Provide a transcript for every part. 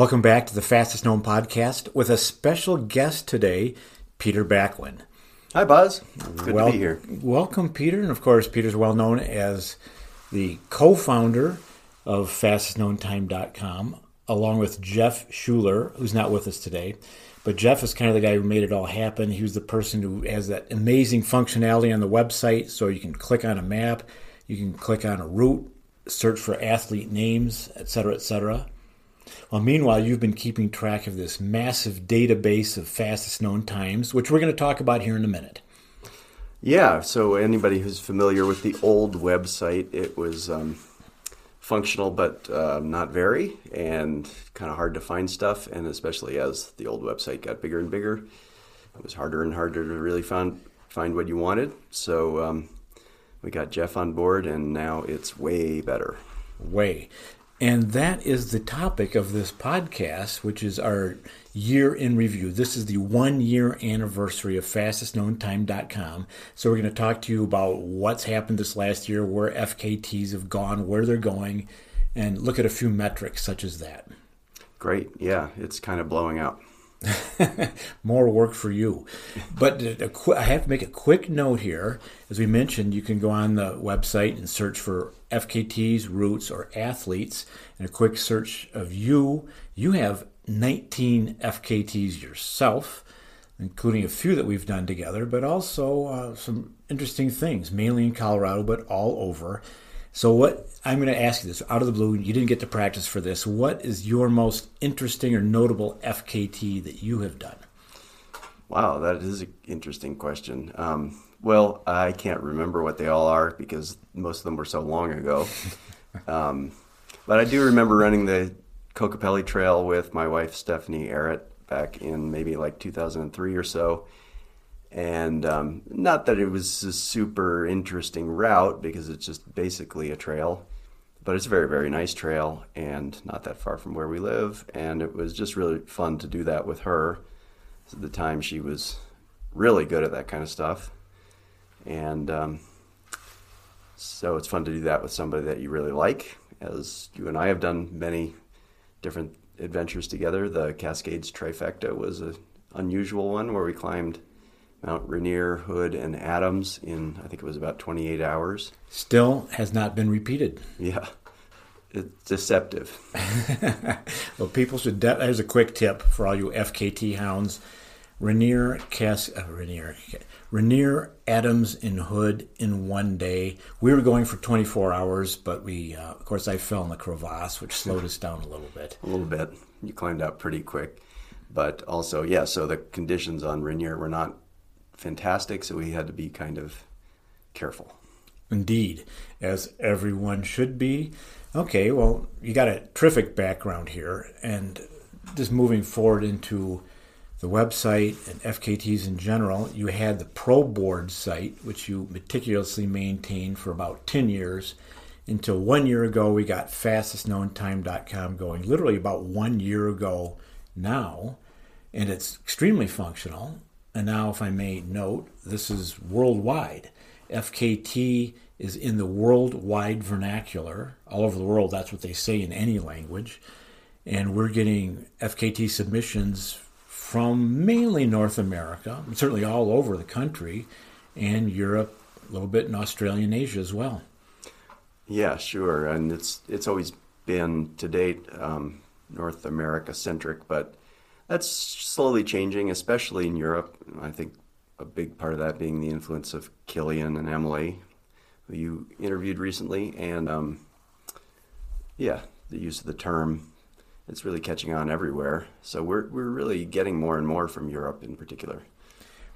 Welcome back to the Fastest Known podcast with a special guest today, Peter Bakwin. Hi, Buzz. Good well, to be here. Welcome, Peter. And of course, Peter's well known as the co founder of fastestknowntime.com, along with Jeff Schuler, who's not with us today. But Jeff is kind of the guy who made it all happen. He was the person who has that amazing functionality on the website so you can click on a map, you can click on a route, search for athlete names, etc., etc. Well, meanwhile, you've been keeping track of this massive database of fastest known times, which we're going to talk about here in a minute. Yeah, so anybody who's familiar with the old website, it was um, functional but uh, not very, and kind of hard to find stuff. And especially as the old website got bigger and bigger, it was harder and harder to really find find what you wanted. So um, we got Jeff on board, and now it's way better. Way. And that is the topic of this podcast, which is our year in review. This is the one year anniversary of fastestknowntime.com. So we're going to talk to you about what's happened this last year, where FKTs have gone, where they're going, and look at a few metrics such as that. Great. Yeah, it's kind of blowing out. More work for you. But I have to make a quick note here. As we mentioned, you can go on the website and search for FKTs, routes, or athletes. And a quick search of you, you have 19 FKTs yourself, including a few that we've done together, but also uh, some interesting things, mainly in Colorado, but all over. So, what I'm going to ask you this out of the blue, you didn't get to practice for this. What is your most interesting or notable FKT that you have done? Wow, that is an interesting question. Um, well, I can't remember what they all are because most of them were so long ago. um, but I do remember running the Kokopelli Trail with my wife Stephanie Ehret back in maybe like 2003 or so and um, not that it was a super interesting route because it's just basically a trail but it's a very very nice trail and not that far from where we live. And it was just really fun to do that with her. At the time she was really good at that kind of stuff. And um, so it's fun to do that with somebody that you really like as you and i have done many different adventures together. The cascades trifecta was an unusual one where we climbed Mount Rainier, Hood, and Adams in, I think it was about 28 hours. Still has not been repeated. Yeah. It's deceptive. well, people should. De- there's a quick tip for all you FKT hounds. Rainier, Cass, uh, Rainier, Rainier, Adams, and Hood in one day. We were going for 24 hours, but we, uh, of course, I fell in the crevasse, which slowed us down a little bit. A little bit. You climbed out pretty quick, but also, yeah. So the conditions on Rainier were not fantastic, so we had to be kind of careful. Indeed, as everyone should be. Okay, well, you got a terrific background here, and just moving forward into the website and FKTs in general, you had the Pro Board site, which you meticulously maintained for about 10 years. Until one year ago, we got fastestknowntime.com going, literally about one year ago now, and it's extremely functional. And now, if I may note, this is worldwide. FKT is in the worldwide vernacular. All over the world, that's what they say in any language. And we're getting FKT submissions from mainly North America, certainly all over the country, and Europe, a little bit in Australia and Asia as well. Yeah, sure. And it's it's always been to date um, North America centric, but that's slowly changing, especially in Europe. I think a big part of that being the influence of Kilian and Emily, who you interviewed recently, and um, yeah, the use of the term. It's really catching on everywhere. So we're we're really getting more and more from Europe in particular.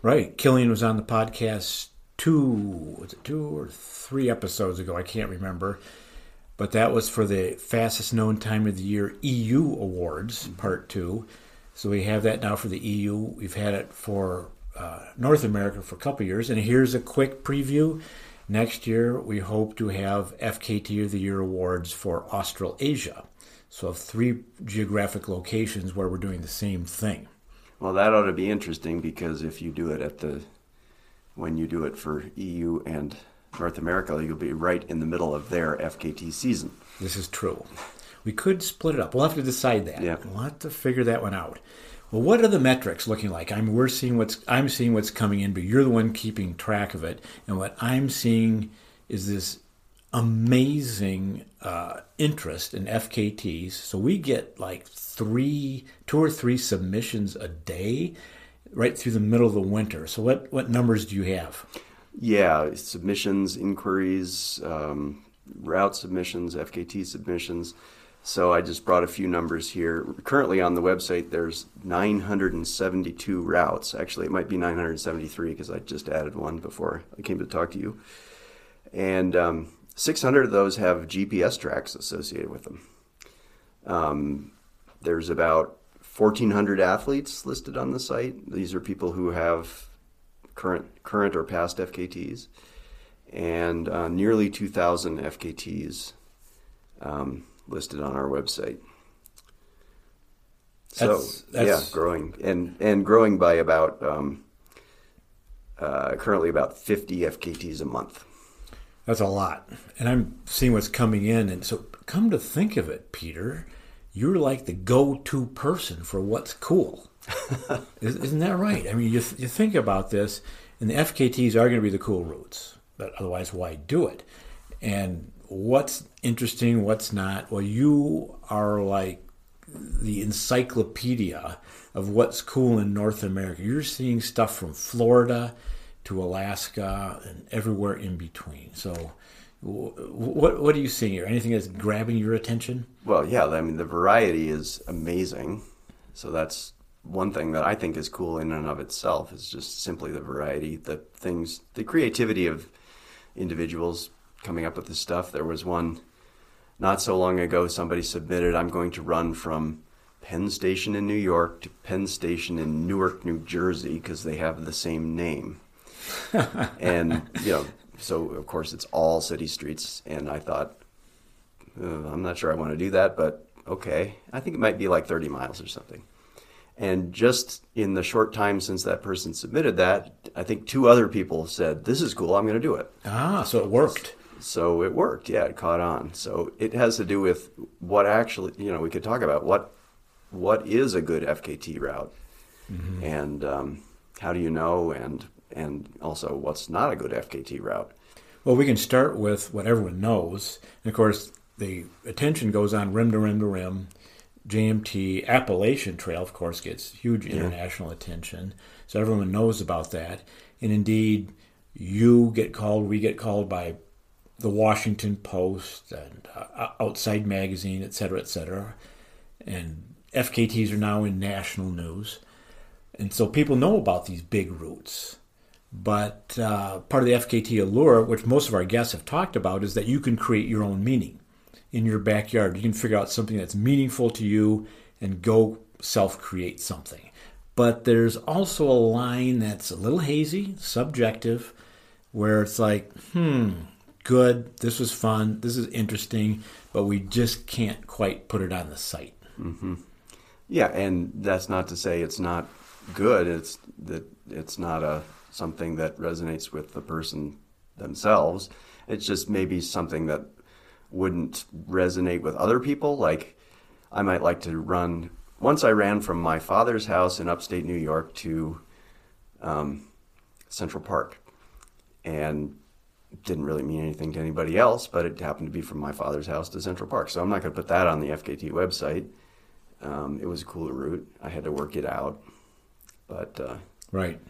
Right. Kilian was on the podcast two was it two or three episodes ago? I can't remember. But that was for the fastest known time of the year EU awards, part two. So we have that now for the EU. We've had it for uh, North America for a couple years. And here's a quick preview. Next year, we hope to have FKT of the Year awards for Australasia. So, three geographic locations where we're doing the same thing. Well, that ought to be interesting because if you do it at the when you do it for EU and North America, you'll be right in the middle of their FKT season. This is true. We could split it up. We'll have to decide that. Yeah. We'll have to figure that one out. Well, what are the metrics looking like? I'm we're seeing what's I'm seeing what's coming in, but you're the one keeping track of it. And what I'm seeing is this amazing uh, interest in FKTs. So we get like three, two or three submissions a day, right through the middle of the winter. So what what numbers do you have? Yeah, submissions, inquiries, um, route submissions, FKT submissions. So I just brought a few numbers here. Currently on the website, there's 972 routes. Actually, it might be 973 because I just added one before I came to talk to you. And um, 600 of those have GPS tracks associated with them. Um, there's about 1,400 athletes listed on the site. These are people who have current current or past FKTs, and uh, nearly 2,000 FKTs um, listed on our website. So That's- that's- yeah, growing and and growing by about um, uh, currently about 50 FKTs a month. That's a lot. And I'm seeing what's coming in. And so, come to think of it, Peter, you're like the go to person for what's cool. Is- Isn't that right? I mean, you, you think about this, and the FKTs are going to be the cool routes. But otherwise, why do it? And what's interesting, what's not? Well, you are like the encyclopedia of what's cool in North America. You're seeing stuff from Florida to Alaska and everywhere in between. So, what what are you seeing here? Anything that's grabbing your attention? Well, yeah, I mean the variety is amazing. So that's one thing that I think is cool in and of itself is just simply the variety, the things, the creativity of individuals coming up with this stuff. There was one not so long ago somebody submitted I'm going to run from Penn Station in New York to Penn Station in Newark, New Jersey because they have the same name. and you know, so of course it's all city streets and I thought uh, I'm not sure I want to do that, but okay. I think it might be like 30 miles or something. And just in the short time since that person submitted that, I think two other people said, This is cool, I'm going to do it. Ah, so it worked. So it worked. Yeah, it caught on. So it has to do with what actually, you know, we could talk about what what is a good FKT route, and um, how do you know, and and also what's not a good FKT route. Well, we can start with what everyone knows. And of course, the attention goes on rim to rim to rim. JMT Appalachian Trail, of course, gets huge international attention. So everyone knows about that. And indeed, you get called, we get called by the Washington Post and uh, Outside Magazine, et cetera, et cetera. And FKTs are now in national news. And so people know about these big routes. But uh, part of the FKT allure, which most of our guests have talked about, is that you can create your own meaning in your backyard. You can figure out something that's meaningful to you and go self create something. But there's also a line that's a little hazy, subjective, where it's like, hmm, good, this was fun, this is interesting, but we just can't quite put it on the site. Yeah, and that's not to say it's not good. It's that it's not a something that resonates with the person themselves. It's just maybe something that wouldn't resonate with other people. Like I might like to run. Once I ran from my father's house in upstate New York to um, Central Park, and didn't really mean anything to anybody else, but it happened to be from my father's house to Central Park. So I'm not going to put that on the FKT website. Um, it was a cool route. I had to work it out, but uh, Right.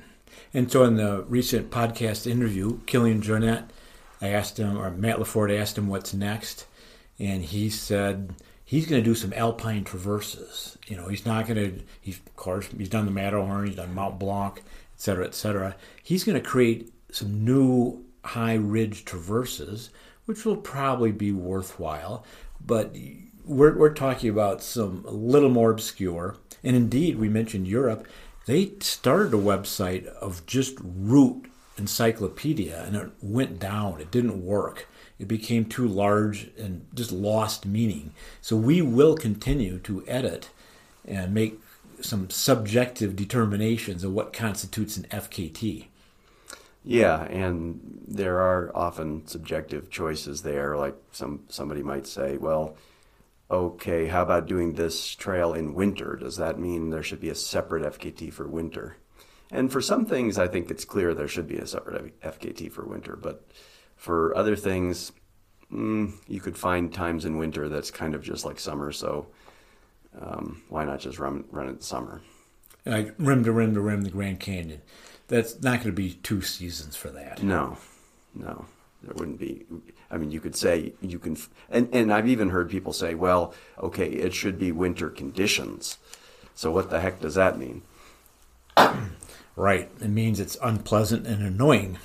And so in the recent podcast interview, Kilian Jornet, I asked him, or Matt LaFord asked him what's next, and he said he's going to do some alpine traverses. You know, he's not going to, he's, of course, he's done the Matterhorn, he's done Mount Blanc, et cetera, et cetera. He's going to create some new high ridge traverses, which will probably be worthwhile. But we're, we're talking about some a little more obscure. And indeed, we mentioned Europe. They started a website of just route encyclopedia and it went down. It didn't work. It became too large and just lost meaning. So we will continue to edit and make some subjective determinations of what constitutes an FKT. Yeah, and there are often subjective choices there. Like some somebody might say, well, okay, how about doing this trail in winter? Does that mean there should be a separate FKT for winter? And for some things, I think it's clear there should be a separate FKT for winter. But for other things, mm, you could find times in winter that's kind of just like summer. So um, why not just run run it in summer? Like rim to rim to rim, the Grand Canyon. That's not going to be two seasons for that. No, no, there wouldn't be. I mean, you could say you can, and and I've even heard people say, well, okay, it should be winter conditions. So what the heck does that mean? Right. It means it's unpleasant and annoying.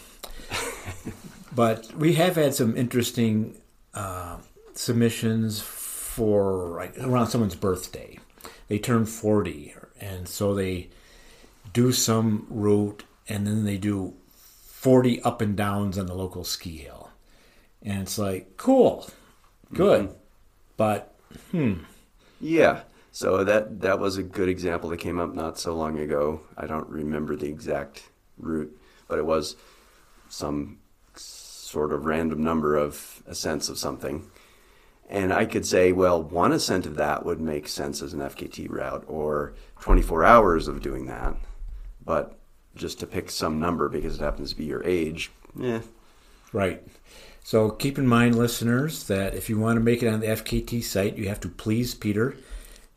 but we have had some interesting uh, submissions for like, around someone's birthday. They turn 40, and so they do some route, and then they do 40 up and downs on the local ski hill. And it's like, cool, good. Mm-hmm. But, hmm. Yeah. So that that was a good example that came up not so long ago. I don't remember the exact route, but it was some sort of random number of ascents of something. And I could say, well, one ascent of that would make sense as an FKT route, or 24 hours of doing that. But just to pick some number because it happens to be your age, eh. Right. So keep in mind, listeners, that if you want to make it on the FKT site, you have to please Peter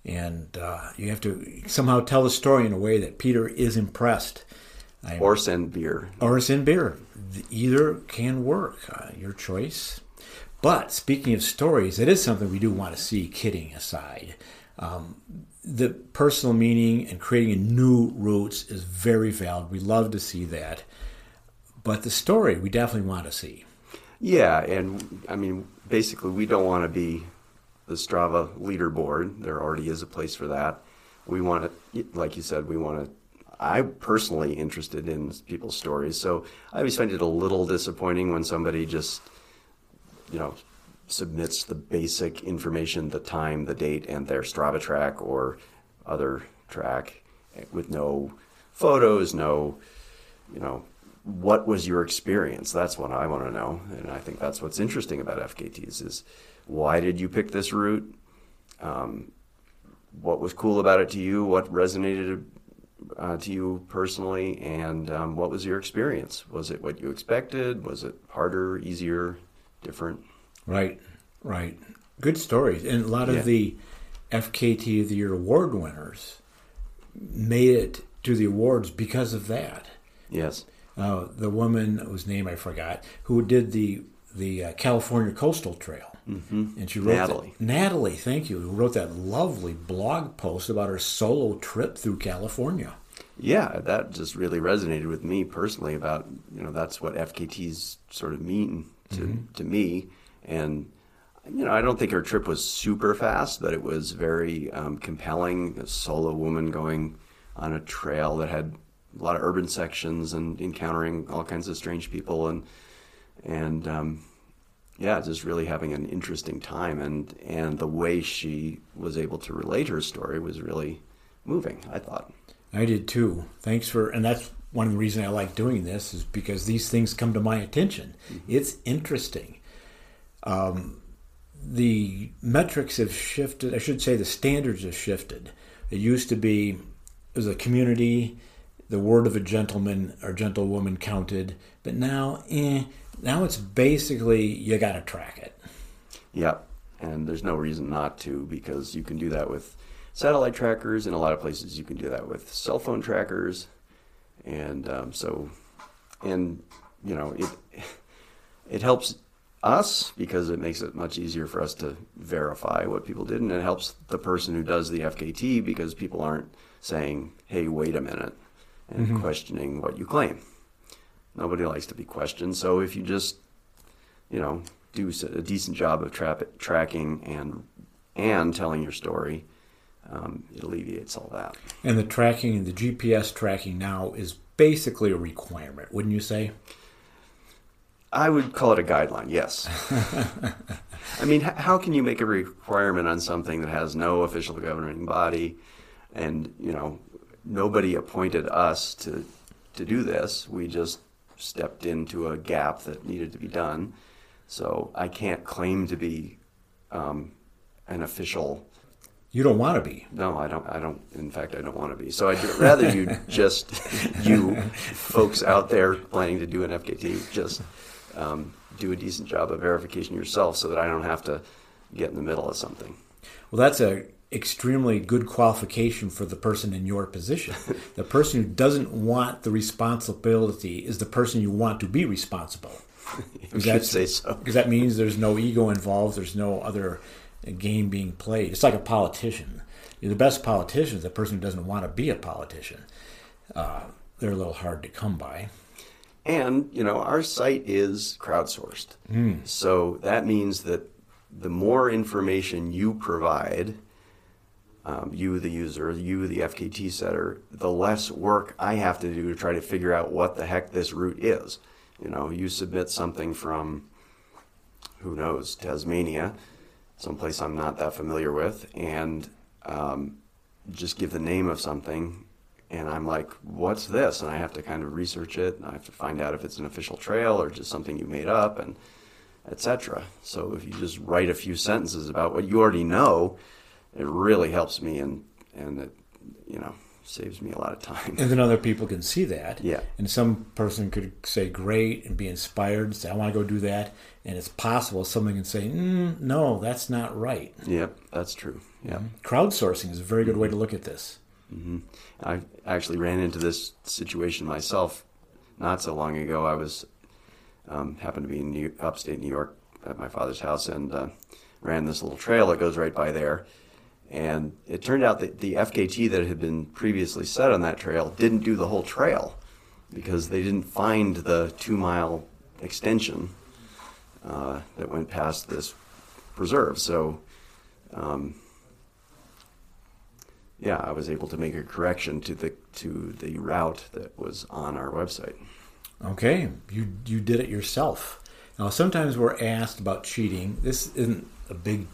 and uh, you have to somehow tell the story in a way that Peter is impressed. I'm, or send beer. Or send beer. Either can work. Uh, your choice. But speaking of stories, it is something we do want to see, kidding aside. Um, the personal meaning and creating new routes is very valid. We love to see that. But the story, we definitely want to see. Yeah, and I mean, basically, we don't want to be the Strava leaderboard. There already is a place for that. We want to, like you said, we want to. I'm personally interested in people's stories, so I always find it a little disappointing when somebody just, you know, submits the basic information, the time, the date, and their Strava track or other track with no photos, no, you know, what was your experience? That's what I want to know, and I think that's what's interesting about FKTs is why did you pick this route? Um, what was cool about it to you? What resonated uh, to you personally? And um, what was your experience? Was it what you expected? Was it harder, easier, different? Right, right. Good stories. And a lot of the FKT of the Year award winners made it to the awards because of that. Yes. Uh, the woman whose name I forgot, who did the the uh, California Coastal Trail. Mm-hmm. And she wrote Natalie. That, Natalie, thank you. Who wrote that lovely blog post about her solo trip through California. Yeah, that just really resonated with me personally. About you know that's what FKTs sort of mean to mm-hmm. to me, and you know I don't think her trip was super fast, but it was very um, compelling. A solo woman going on a trail that had a lot of urban sections and encountering all kinds of strange people and and um, yeah, just really having an interesting time, and and the way she was able to relate her story was really moving. I thought. I did too. Thanks for, and that's one of the reasons I like doing this is because these things come to my attention. Mm-hmm. It's interesting. Um, the metrics have shifted. I should say the standards have shifted. It used to be was a community, the word of a gentleman or gentlewoman counted, but now, eh, now it's basically you got to track it. Yep. And there's no reason not to because you can do that with satellite trackers. In a lot of places, you can do that with cell phone trackers. And um, so, and, you know, it, it helps us because it makes it much easier for us to verify what people did. And it helps the person who does the FKT because people aren't saying, hey, wait a minute, and mm-hmm. questioning what you claim. Nobody likes to be questioned. So if you just, you know, do a decent job of tra- tracking and and telling your story, um, it alleviates all that. And the tracking and the GPS tracking now is basically a requirement, wouldn't you say? I would call it a guideline. Yes. I mean, how can you make a requirement on something that has no official governing body, and you know, nobody appointed us to to do this? We just stepped into a gap that needed to be done. So I can't claim to be um, an official. You don't want to be. No, I don't. I don't. In fact, I don't want to be. So I'd rather you just you folks out there planning to do an FKT just um, do a decent job of verification yourself, so that I don't have to get in the middle of something. Well, that's a extremely good qualification for the person in your position. the person who doesn't want the responsibility is the person you want to be responsible. you should say so. Because that means there's no ego involved. There's no other game being played. It's like a politician. The best politician is the person who doesn't want to be a politician. Uh, they're a little hard to come by. And, you know, our site is crowdsourced. Mm. So that means that the more information you provide, um, you, the user, you, the FKT setter, the less work I have to do to try to figure out what the heck this route is. You know, you submit something from, who knows, Tasmania, someplace I'm not that familiar with, and um, just give the name of something, and I'm like, what's this? And I have to kind of research it, and I have to find out if it's an official trail or just something you made up, and etc. So if you just write a few sentences about what you already know, it really helps me and and it you know saves me a lot of time. And then other people can see that. Yeah. And some person could say great and be inspired and say I want to go do that. And it's possible someone can say mm, no, that's not right. Yep, that's true. Yeah. Mm-hmm. Crowdsourcing is a very good way to look at this. Mm-hmm. I actually ran into this situation myself not so long ago. I was um, happened to be in New, upstate New York at my father's house and uh, ran this little trail that goes right by there. And it turned out that the FKT that had been previously set on that trail didn't do the whole trail because they didn't find the two mile extension uh, that went past this preserve. So, um, yeah, I was able to make a correction to the to the route that was on our website. Okay, you you did it yourself. Now, sometimes we're asked about cheating. This isn't a big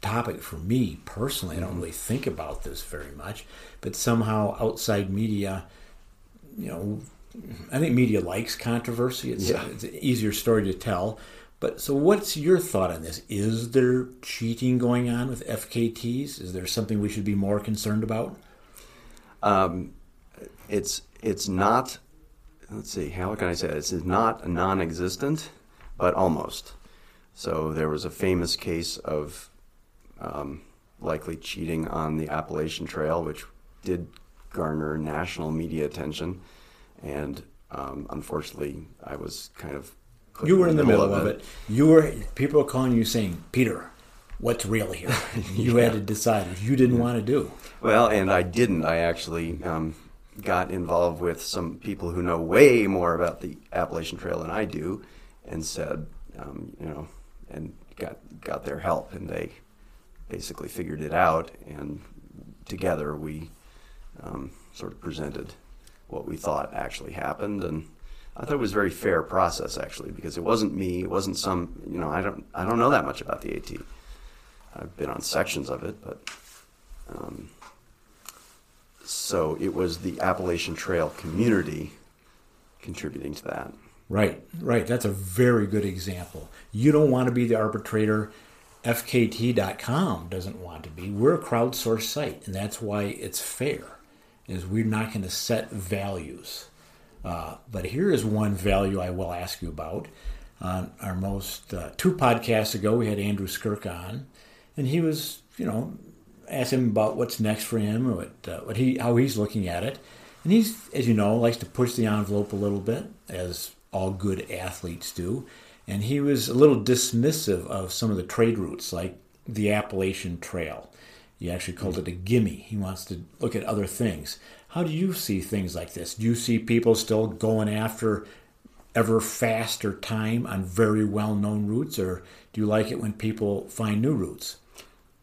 topic for me personally. I don't mm-hmm. really think about this very much, but somehow outside media, you know, I think media likes controversy. It's, Yeah. it's an easier story to tell. But so, what's your thought on this? Is there cheating going on with FKTs? Is there something we should be more concerned about? Um, it's it's not. Let's see. How can I say this? It's not non-existent, but almost. So there was a famous case of um, likely cheating on the Appalachian Trail, which did garner national media attention, and um, unfortunately, I was kind of You were in the middle of it. You were people were calling you saying, "Peter, what's real here?" You had to decide what you didn't want to do. Well, and I didn't. I actually um, got involved with some people who know way more about the Appalachian Trail than I do, and said, um, you know, and got got their help, and they basically figured it out, and together we um, sort of presented what we thought actually happened, and I thought it was a very fair process actually because it wasn't me, it wasn't some, you know, I don't I don't know that much about the AT. I've been on sections of it, but. Um, so it was the Appalachian Trail community contributing to that. Right, right. That's a very good example. You don't want to be the arbitrator. FKT.com doesn't want to be. We're a crowdsourced site, and that's why it's fair. Is we're not going to set values. Uh, but here is one value I will ask you about. On our most uh, two podcasts ago, we had Andrew Skurka on, and he was, you know, asked him about what's next for him, what uh, what he how he's looking at it, and he's, as you know, likes to push the envelope a little bit, as all good athletes do. And he was a little dismissive of some of the trade routes, like the Appalachian Trail. He actually called it a gimme. He wants to look at other things. How do you see things like this? Do you see people still going after ever faster time on very well known routes, or do you like it when people find new routes?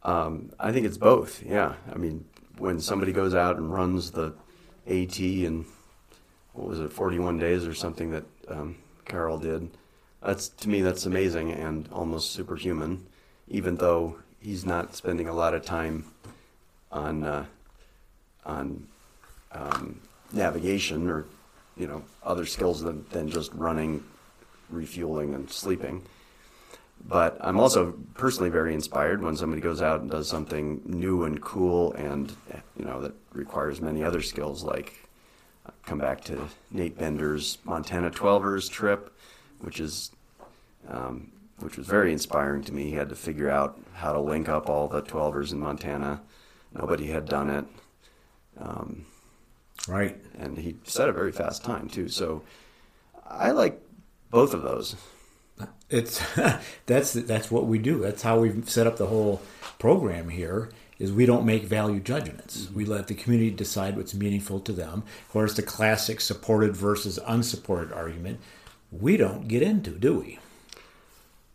Um, I think it's both. Yeah, I mean, when somebody goes out and runs the AT in what was it, 41 days or something that um, Karel did, that's to me that's amazing and almost superhuman. Even though he's not spending a lot of time on uh, on um, navigation or you know other skills than, than just running, refueling, and sleeping. but I'm also personally very inspired when somebody goes out and does something new and cool, and you know that requires many other skills. Like, uh, come back to Nate Bender's Montana 12ers trip, which is um, which was very inspiring to me. He had to figure out how to link up all the 12ers in Montana. Nobody had done it. Um, right. And he set a very fast time too. So I like both of those. It's that's that's what we do. That's how we've set up the whole program here. Is we don't make value judgments. Mm-hmm. We let the community decide what's meaningful to them. Of course, the classic supported versus unsupported argument we don't get into, do we?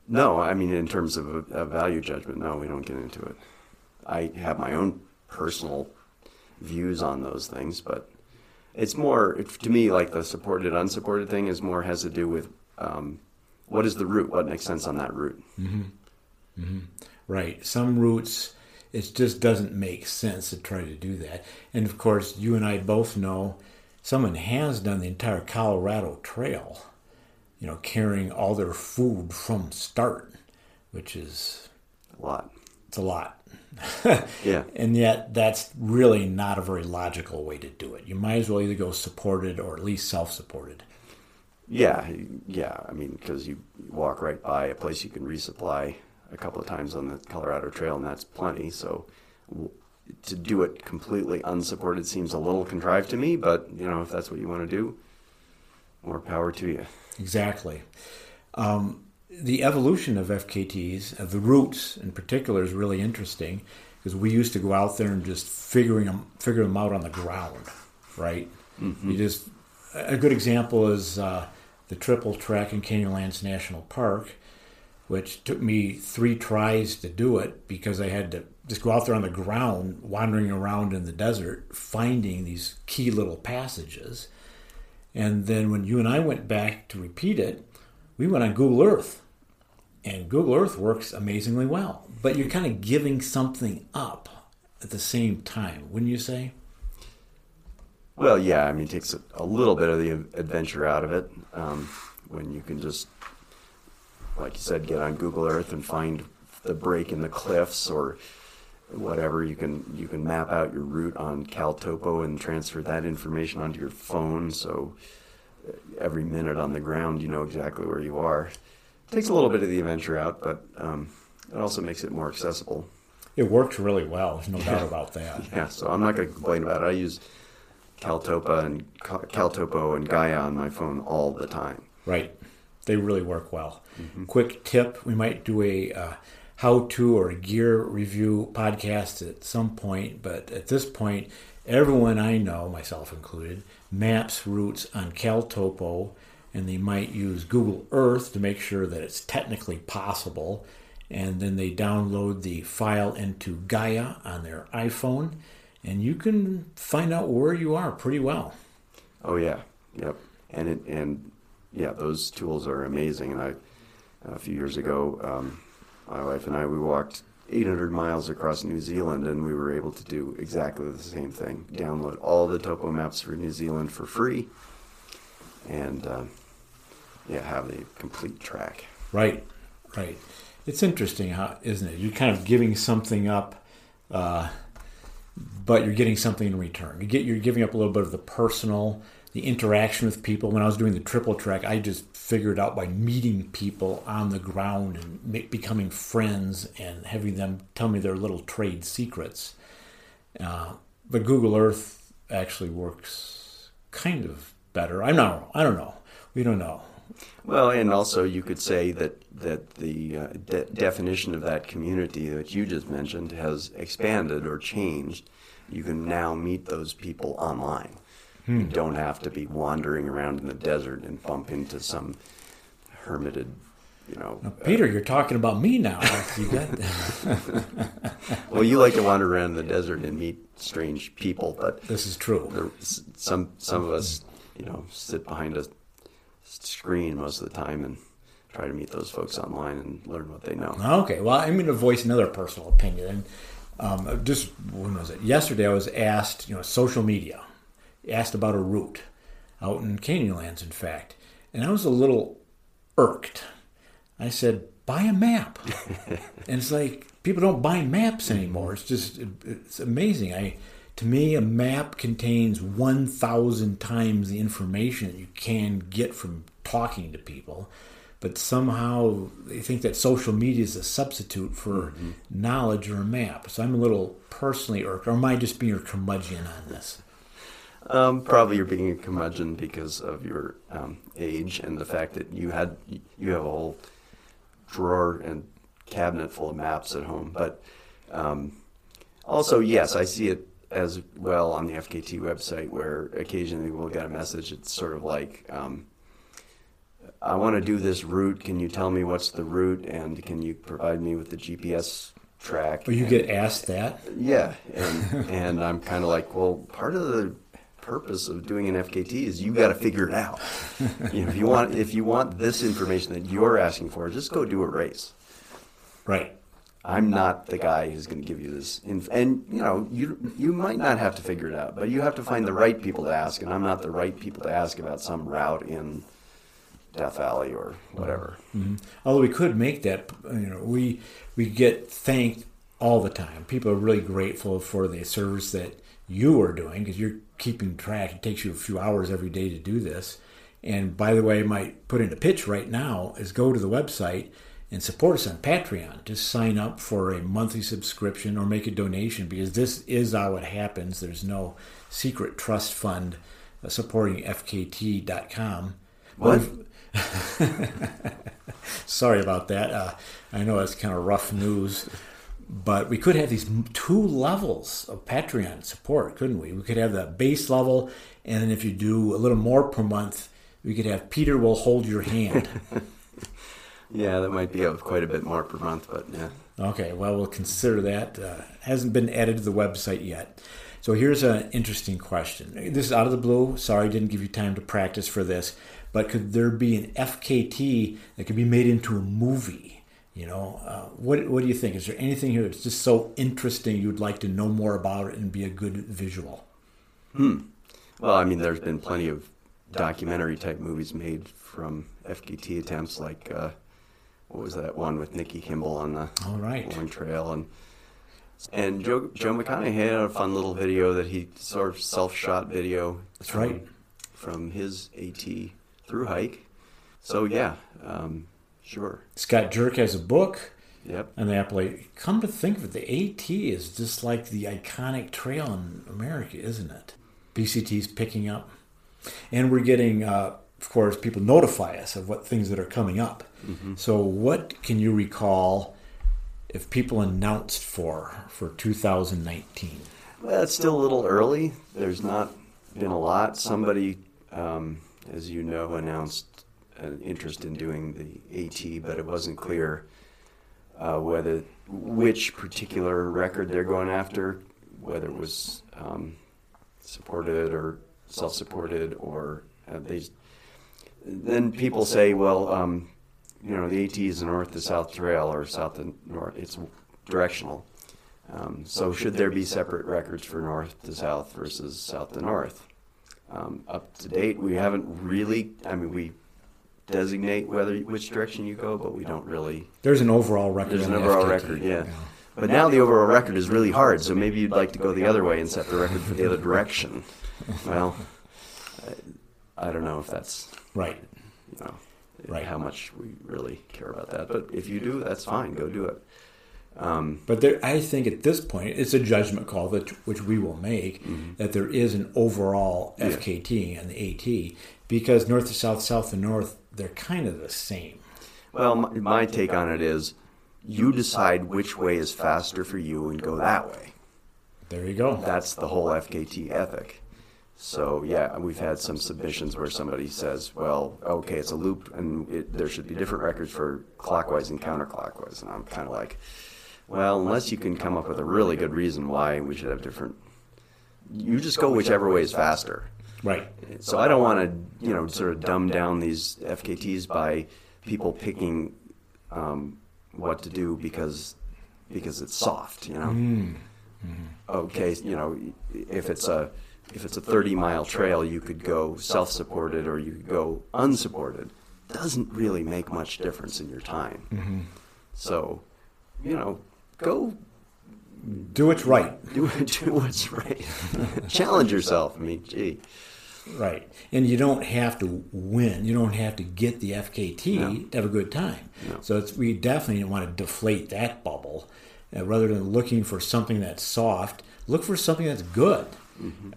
No, I mean in terms of a, a value judgment, no, we don't get into it. I have my own personal views on those things, but it's more to me like the supported unsupported thing is more has to do with um, what is the route, what makes sense on that route. Mm-hmm. Mm-hmm. Right. Some routes it just doesn't make sense to try to do that. And of course, you and I both know someone has done the entire Colorado Trail you know, carrying all their food from start, which is a lot. It's a lot. yeah. And yet, that's really not a very logical way to do it. You might as well either go supported or at least self supported. Yeah, yeah. I mean, because you walk right by a place you can resupply a couple of times on the Colorado Trail, and that's plenty. So to do it completely unsupported seems a little contrived to me, but you know, if that's what you want to do, more power to you. Exactly. Um, the evolution of FKTs, of the routes in particular, is really interesting because we used to go out there and just figuring them, figure them out on the ground, right? Mm-hmm. You just a good example is uh, the triple track in Canyonlands National Park, which took me three tries to do it because I had to just go out there on the ground, wandering around in the desert, finding these key little passages. And then when you and I went back to repeat it, we went on Google Earth. And Google Earth works amazingly well. But you're kind of giving something up at the same time, wouldn't you say? Well, yeah. I mean, it takes a, little bit of the adventure out of it um, when you can just, like you said, get on Google Earth and find the break in the cliffs or whatever you can you can map out your route on CalTopo and transfer that information onto your phone. So uh, every minute on the ground you know exactly where you are. It takes a little bit of the adventure out but um, it also makes it more accessible. It works really well no yeah. doubt about that. Yeah so i'm not going to complain about it. I use CalTopo and CalTopo and Gaia on my phone all the time. Right. They really work well. Mm-hmm. quick tip we might do a uh, how to or gear review podcast at some point, but at this point, everyone I know, myself included, maps routes on CalTopo, and they might use Google Earth to make sure that it's technically possible. And then they download the file into Gaia on their iPhone, and you can find out where you are pretty well. Oh yeah, yep, and it, and yeah, those tools are amazing. And I a few years ago. Um, my wife and I, we walked 800 miles across New Zealand, and we were able to do exactly the same thing. Download all the topo maps for New Zealand for free, and uh, yeah, have the complete track. Right, right. It's interesting, how isn't it? You're kind of giving something up, uh, but you're getting something in return. You get you're giving up a little bit of the personal the interaction with people. When I was doing the triple track, I just figured out by meeting people on the ground and becoming friends and having them tell me their little trade secrets. Uh, but Google Earth actually works kind of better. I know. I don't know. We don't know. Well, and also you could say that that the uh, de- definition of that community that you just mentioned has expanded or changed. You can now meet those people online. Hmm. You don't have to be wandering around in the desert and bump into some hermited, you know. Now, Peter, uh, you're talking about me now. You well, you like to wander around in the desert and meet strange people, but this is true. some some of us, you know, sit behind a screen most of the time and try to meet those folks online and learn what they know. Okay, well, I'm going to voice another personal opinion. Um, just when was it? Yesterday, I was asked, you know, social media asked about a route out in Canyonlands, in fact. And I was a little irked. I said, buy a map. and it's like people don't buy maps anymore. It's just it's amazing. I to me a map contains 1000 times the information that you can get from talking to people. But somehow they think that social media is a substitute for mm-hmm. knowledge or a map. So I'm a little personally irked. Or am I just being a curmudgeon on this? Um, probably you're being a curmudgeon because of your um, age and the fact that you had you have a whole drawer and cabinet full of maps at home. But um, also, yes, I see it as well on the FKT website where occasionally we'll get a message. It's sort of like, um, I want to do this route. Can you tell me what's the route and can you provide me with the GPS track? Oh, you and, get asked that? Yeah, and and I'm kind of like, well, part of the purpose of doing an FKT is you got to figure it out. you know, if you want if you want this information that you're asking for, just go do a race. Right. I'm not the guy who's going to give you this. Inf- and you know, you you might not have to figure it out, but you have to find the right people to ask. And I'm not the right people to ask about some route in Death Valley or whatever. Mm-hmm. Although we could make that, you know, we we get thanked all the time. People are really grateful for the service that you are doing because you're keeping track. It takes you a few hours every day to do this. And by the way, I might put in a pitch right now is go to the website and support us on Patreon. Just sign up for a monthly subscription or make a donation because this is how it happens. There's no secret trust fund uh, supporting FKT.com. What? Sorry about that. Uh, I know it's kind of rough news. But we could have these two levels of Patreon support, couldn't we? We could have the base level, and then if you do a little more per month, we could have Peter will hold your hand. yeah, that might be quite a bit more per month, but yeah. Okay, well, we'll consider that. Uh, hasn't been added to the website yet. So here's an interesting question. This is out of the blue. Sorry, I didn't give you time to practice for this. But could there be an FKT that could be made into a movie? You know, uh, what what do you think? Is there anything here that's just so interesting you'd like to know more about it and be a good visual? Hmm. Well, I mean, there's been plenty of documentary type movies made from FKT attempts, like uh, what was that one with Nikki Kimball on the All right. Long Trail, and and Joe Joe McConaughy had a fun little video that he sort of self shot video. That's from, right. From his AT through hike. So yeah. Um, Sure. Scott Jurek has a book. Yep. And the appellate. Come to think of it, the AT is just like the iconic trail in America, isn't it? PCT's picking up. And we're getting, uh, of course, people notify us of what things that are coming up. Mm-hmm. So, what can you recall if people announced for for 2019? Well, it's still a little early. There's not been a lot. Somebody, um, as you know, announced an interest in doing the AT, but it wasn't clear uh, whether which particular record they're going after, whether it was um, supported or self-supported, or uh, they. Then people say, well, um, you know, the AT is a north to south trail or south to north. It's directional. Um, so should there be separate records for north to south versus south to north? Um, up to date, we haven't really. I mean, we designate whether which direction you go, but we don't really. There's an overall record. There's an overall FKT. record, yeah. yeah. But now the overall record is really hard, so maybe you'd like to go the other way and set the record for the other direction. Well, I, I don't know if that's right. You know, right. How much we really care about that, but if you do, that's fine. Go do it. Um, but there, I think at this point, it's a judgment call that which we will make mm-hmm. that there is an overall FKT yeah. and the AT because north to south, south to north, they're kind of the same. Well, my, my take on it is you decide which way is faster for you and go that way. There you go. That's the whole FKT ethic. So yeah, we've had some submissions where somebody says, "Well, okay, it's a loop, and it, there should be different records for clockwise and counterclockwise." And I'm kind of like, "Well, unless you can come up with a really good reason why we should have different, you just go whichever way is faster." Right. So I don't want to, you know, sort of dumb down these FKTs by people picking um, what to do because because it's soft, you know. Mm. Mm. Okay, you know, if it's a if it's a 30 mile trail, you could go self-supported or you could go unsupported. doesn't really make much difference in your time. Mm-hmm. So, you know, go Do what's right. do do what's right. Challenge yourself. I mean, gee. Right. And you don't have to win. You don't have to get the FKT No. to have a good time. No. So it's, we definitely want to deflate that bubble. Uh, rather than looking for something that's soft, look for something that's good.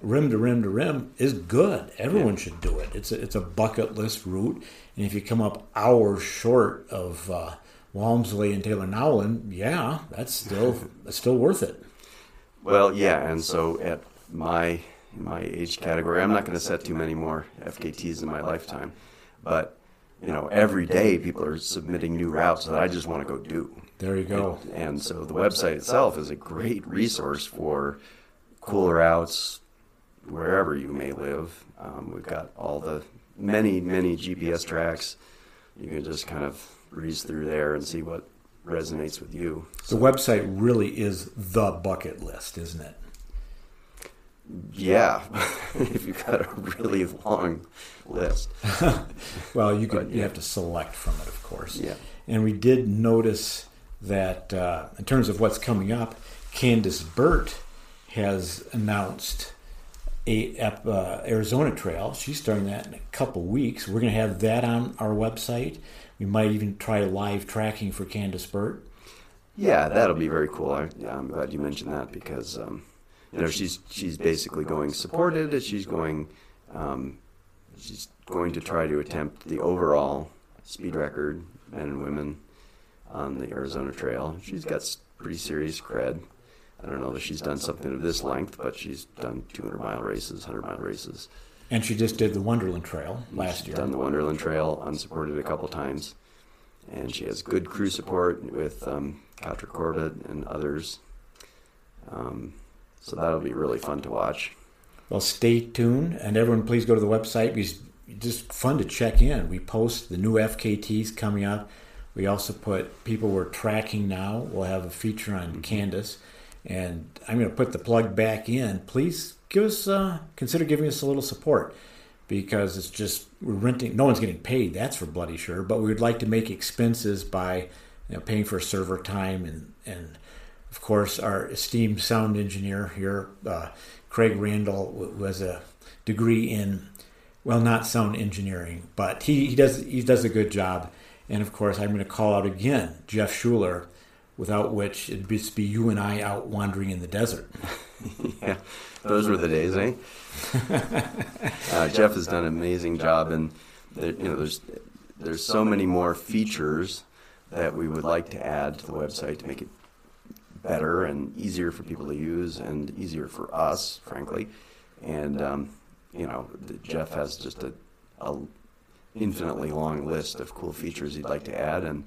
Rim to rim to rim is good. Everyone should do it. It's a, it's a bucket list route. And if you come up hours short of uh, Walmsley and Taylor Nowlin, yeah, that's still that's still worth it. Well, yeah, and so at my my age category, I'm not going to set too many more FKTs in my lifetime, but you know, every day people are submitting new routes that I just want to go do. There you go. And, and so the website itself is a great resource for cool routes wherever you may live. Um, we've got all the many, many GPS tracks. You can just kind of breeze through there and see what resonates with you. The website really is the bucket list, isn't it? Yeah, if you've got a really long list. Well, you could But, you have to select from it, of course. Yeah. And we did notice that uh, in terms of what's coming up, Candice Burt has announced a uh, Arizona Trail. She's starting that in a couple weeks. We're going to have that on our website. We might even try live tracking for Candice Burt. Yeah, that'll be very cool. I, I'm glad you mentioned that because um, you know she's she's basically going supported. She's going um, she's going to try to attempt the overall speed record, men and women, on the Arizona Trail. She's got pretty serious cred. I don't know that she's done something of this length, but she's done 200 mile races, 100 mile races. And she just did the Wonderland Trail last She's year. done the Wonderland Trail unsupported a couple times, and she has good crew support with um, Catra Corbett and others. Um, so that'll be really fun to watch. Well, stay tuned, and everyone, please go to the website it's just fun to check in. We post the new FKTs coming up. We also put people we're tracking now. We'll have a feature on Candice, and I'm going to put the plug back in. Please give us, uh, consider giving us a little support because it's just we're renting. No one's getting paid. That's for bloody sure. But we would like to make expenses by you know, paying for server time and and of course, our esteemed sound engineer here, uh, Craig Randall, who has a degree in, well, not sound engineering, but he, he does he does a good job. And of course, I'm going to call out again Jeff Schuler, without which it'd just be you and I out wandering in the desert. yeah, those were the days, eh? uh, Jeff has done an amazing job, and there, you know, there's there's so many more features that we would like to add to the website to make it better and easier for people to use, and easier for us, frankly. And um, you know, Jeff has just a, a infinitely long list of cool features he'd like to add, and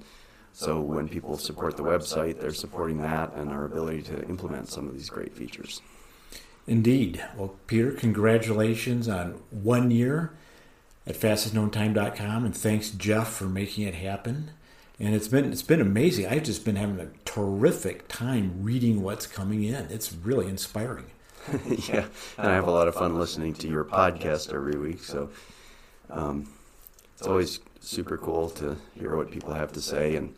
so when people support the website, they're supporting that and our ability to implement some of these great features. Indeed. Well, Peter, congratulations on one year at fastestknowntime.com, and thanks Jeff for making it happen. And it's been it's been amazing. I've just been having a terrific time reading what's coming in. It's really inspiring. yeah, and I have a lot of fun listening to your podcast every week. So um, it's always super cool to hear what people have to say. And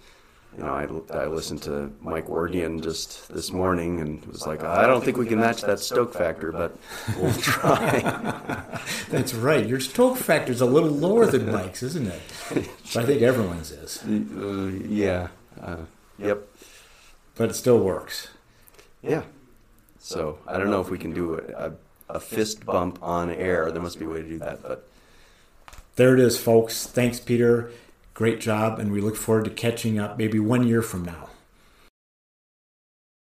you know, I, I listened to Mike Wardian just this morning and was like, I don't think we can match that Stoke factor, but we'll try. That's right. Your Stoke factor is a little lower than Mike's, isn't it? But I think everyone's is. uh, yeah. Uh, yep. But it still works. Yeah. So I don't know if we can do a, a, a fist bump on air. There must be a way to do that, but There it is, folks. Thanks, Peter. Great job, and we look forward to catching up maybe one year from now.